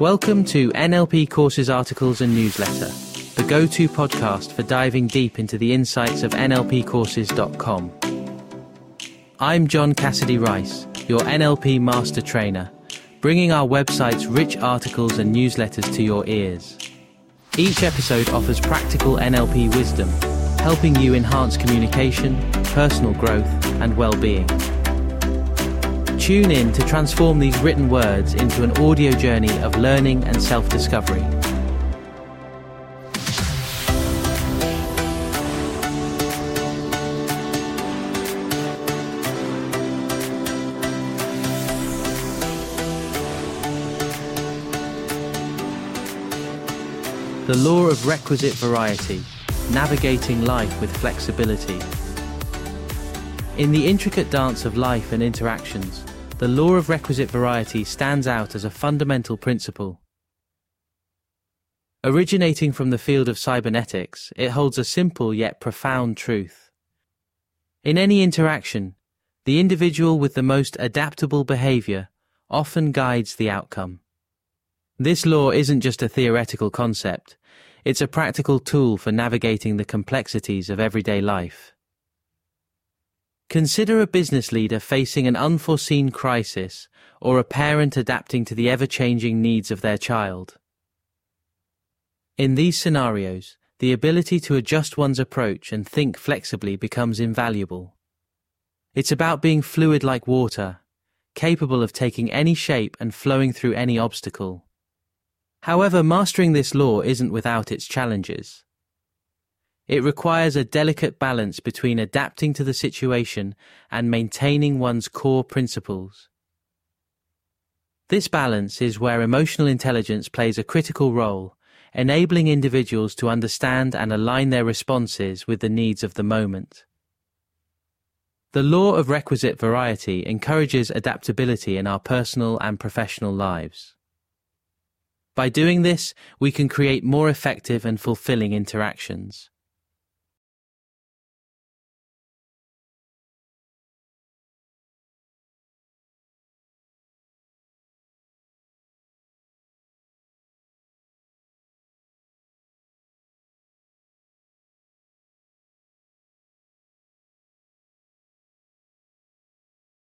Welcome to NLP Courses Articles and Newsletter, the go to podcast for diving deep into the insights of NLPcourses.com. I'm John Cassidy Rice, your NLP Master Trainer, bringing our website's rich articles and newsletters to your ears. Each episode offers practical NLP wisdom, helping you enhance communication, personal growth, and well being. Tune in to transform these written words into an audio journey of learning and self discovery. The law of requisite variety, navigating life with flexibility. In the intricate dance of life and interactions, the law of requisite variety stands out as a fundamental principle. Originating from the field of cybernetics, it holds a simple yet profound truth. In any interaction, the individual with the most adaptable behavior often guides the outcome. This law isn't just a theoretical concept, it's a practical tool for navigating the complexities of everyday life. Consider a business leader facing an unforeseen crisis or a parent adapting to the ever changing needs of their child. In these scenarios, the ability to adjust one's approach and think flexibly becomes invaluable. It's about being fluid like water, capable of taking any shape and flowing through any obstacle. However, mastering this law isn't without its challenges. It requires a delicate balance between adapting to the situation and maintaining one's core principles. This balance is where emotional intelligence plays a critical role, enabling individuals to understand and align their responses with the needs of the moment. The law of requisite variety encourages adaptability in our personal and professional lives. By doing this, we can create more effective and fulfilling interactions.